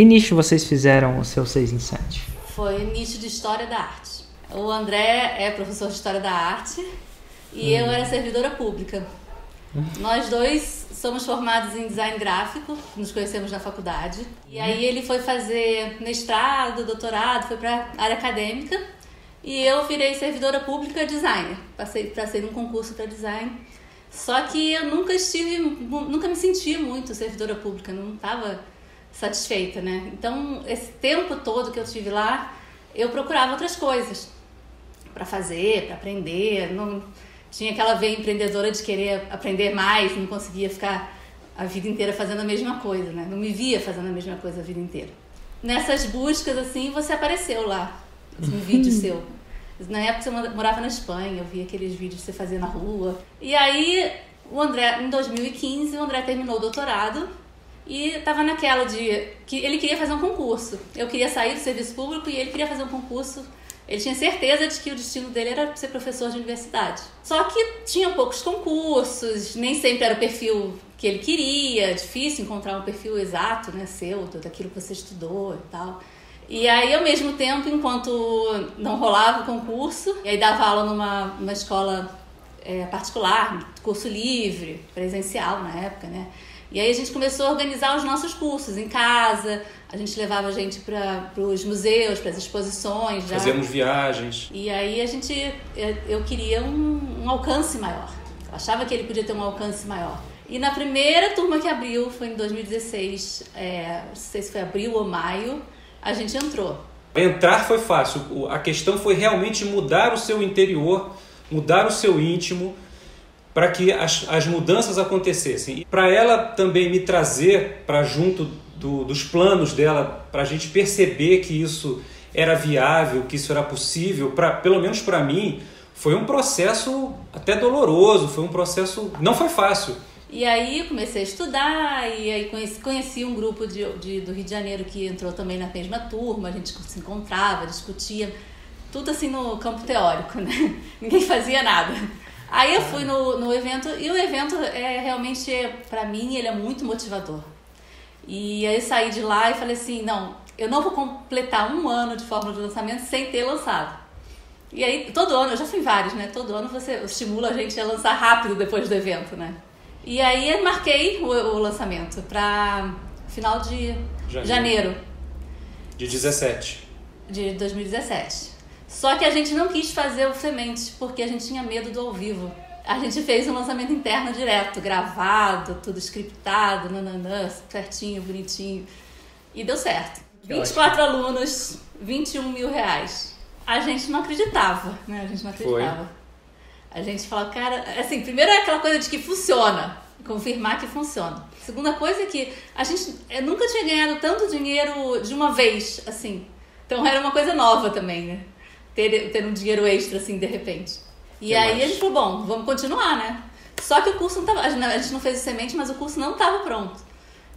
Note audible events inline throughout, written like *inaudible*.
que nicho vocês fizeram o seu 6 em 7? Foi nicho de História da Arte. O André é professor de História da Arte e hum. eu era servidora pública. Hum. Nós dois somos formados em design gráfico, nos conhecemos na faculdade. E aí ele foi fazer mestrado, doutorado, foi para área acadêmica. E eu virei servidora pública designer. Passei, passei num concurso para design. Só que eu nunca estive, nunca me senti muito servidora pública, não estava satisfeita, né? Então, esse tempo todo que eu tive lá, eu procurava outras coisas para fazer, para aprender. Não tinha aquela veia empreendedora de querer aprender mais, não conseguia ficar a vida inteira fazendo a mesma coisa, né? Não me via fazendo a mesma coisa a vida inteira. Nessas buscas assim, você apareceu lá, um *laughs* vídeo seu. Na época você morava na Espanha, eu vi aqueles vídeos que você fazia na rua. E aí, o André, em 2015, o André terminou o doutorado e estava naquela de que ele queria fazer um concurso. Eu queria sair do serviço público e ele queria fazer um concurso. Ele tinha certeza de que o destino dele era ser professor de universidade. Só que tinha poucos concursos, nem sempre era o perfil que ele queria, difícil encontrar um perfil exato, né, seu, daquilo que você estudou e tal. E aí, ao mesmo tempo, enquanto não rolava o concurso, e aí dava aula numa, numa escola é, particular, curso livre, presencial na época, né? E aí a gente começou a organizar os nossos cursos em casa, a gente levava a gente para os museus, para as exposições. Já. Fazíamos viagens. E aí a gente, eu queria um, um alcance maior. Eu achava que ele podia ter um alcance maior. E na primeira turma que abriu, foi em 2016, é, não sei se foi abril ou maio, a gente entrou. Entrar foi fácil, a questão foi realmente mudar o seu interior, mudar o seu íntimo, para que as, as mudanças acontecessem. Para ela também me trazer para junto do, dos planos dela, para a gente perceber que isso era viável, que isso era possível, pra, pelo menos para mim, foi um processo até doloroso, foi um processo. não foi fácil e aí comecei a estudar, e aí conheci, conheci um grupo de, de, do Rio de Janeiro que entrou também na mesma turma, a gente se encontrava, discutia, tudo assim no campo teórico, né? *laughs* Ninguém fazia nada. Aí eu fui no, no evento, e o evento é realmente, para mim, ele é muito motivador. E aí eu saí de lá e falei assim, não, eu não vou completar um ano de fórmula de lançamento sem ter lançado. E aí, todo ano, eu já fui vários, né? Todo ano você estimula a gente a lançar rápido depois do evento, né? E aí marquei o, o lançamento para final de janeiro. janeiro. De 17. De 2017. Só que a gente não quis fazer o Semente porque a gente tinha medo do ao vivo. A gente fez um lançamento interno direto, gravado, tudo scriptado, nananã, certinho, bonitinho. E deu certo. Que 24 ótimo. alunos, 21 mil reais. A gente não acreditava, né? A gente não acreditava. Foi. A gente fala, cara, assim, primeiro é aquela coisa de que funciona, confirmar que funciona. Segunda coisa é que a gente nunca tinha ganhado tanto dinheiro de uma vez, assim. Então era uma coisa nova também, né? Ter, ter um dinheiro extra, assim, de repente. E que aí mais? a gente falou, bom, vamos continuar, né? Só que o curso não tava. A gente não fez o semente, mas o curso não estava pronto.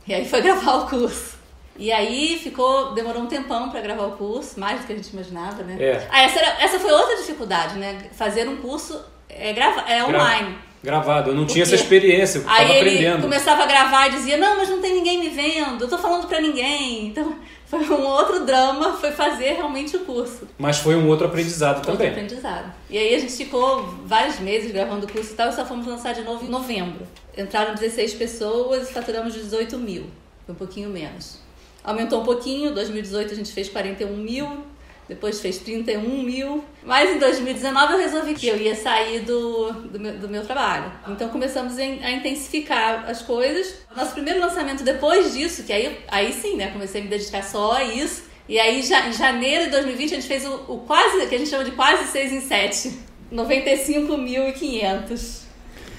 E aí foi *laughs* gravar o curso. E aí ficou, demorou um tempão para gravar o curso, mais do que a gente imaginava, né? É. Ah, essa, era, essa foi outra dificuldade, né? Fazer um curso é, grava, é online. Gravado, eu não Porque tinha essa experiência, eu aí tava aprendendo. Ele começava a gravar e dizia: Não, mas não tem ninguém me vendo, eu tô falando pra ninguém. Então, *laughs* foi um outro drama, foi fazer realmente o curso. Mas foi um outro aprendizado outro também. aprendizado. E aí a gente ficou vários meses gravando o curso e tal, e só fomos lançar de novo em novembro. Entraram 16 pessoas e faturamos 18 mil, foi um pouquinho menos. Aumentou um pouquinho, 2018 a gente fez 41 mil, depois fez 31 mil. Mas em 2019 eu resolvi que eu ia sair do, do, meu, do meu trabalho. Então começamos a intensificar as coisas. Nosso primeiro lançamento depois disso, que aí, aí sim, né? Comecei a me dedicar só a isso. E aí já, em janeiro de 2020 a gente fez o, o quase, que a gente chama de quase 6 em 7. 95.500.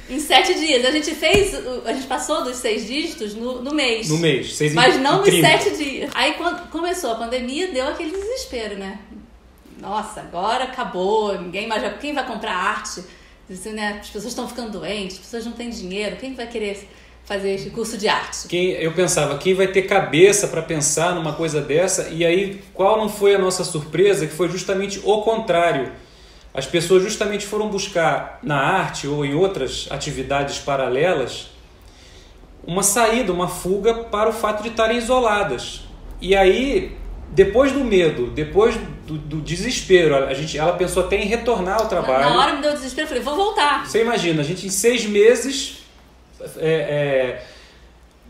Em sete dias. A gente fez, a gente passou dos seis dígitos no, no mês. No mês, seis Mas não nos sete dias. Aí quando começou a pandemia, deu aquele desespero, né? Nossa, agora acabou, ninguém mais. Quem vai comprar arte? Né? As pessoas estão ficando doentes, as pessoas não têm dinheiro, quem vai querer fazer esse curso de arte? Quem, eu pensava, quem vai ter cabeça para pensar numa coisa dessa? E aí, qual não foi a nossa surpresa? Que foi justamente o contrário as pessoas justamente foram buscar na arte ou em outras atividades paralelas uma saída, uma fuga para o fato de estarem isoladas. E aí, depois do medo, depois do, do desespero, a gente, ela pensou até em retornar ao trabalho. Na hora me deu desespero, eu falei, vou voltar. Você imagina, a gente em seis meses é,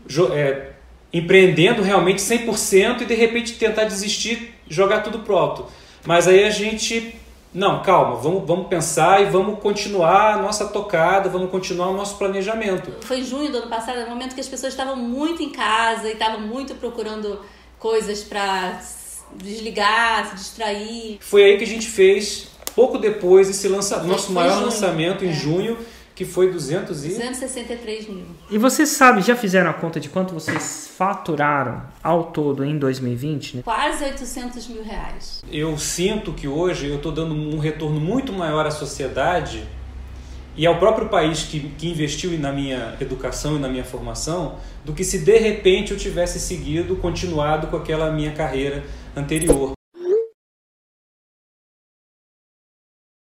é, é, empreendendo realmente 100% e de repente tentar desistir, jogar tudo pro alto. Mas aí a gente, não, calma, vamos, vamos pensar e vamos continuar a nossa tocada, vamos continuar o nosso planejamento. Foi em junho do ano passado, no momento que as pessoas estavam muito em casa e estavam muito procurando coisas para desligar, se distrair. Foi aí que a gente fez, pouco depois, esse lança... nosso maior lançamento em é. junho que foi 200 e... 263 mil. E vocês sabem, já fizeram a conta de quanto vocês faturaram ao todo em 2020? Né? Quase 800 mil reais. Eu sinto que hoje eu estou dando um retorno muito maior à sociedade e ao próprio país que, que investiu na minha educação e na minha formação do que se de repente eu tivesse seguido, continuado com aquela minha carreira anterior.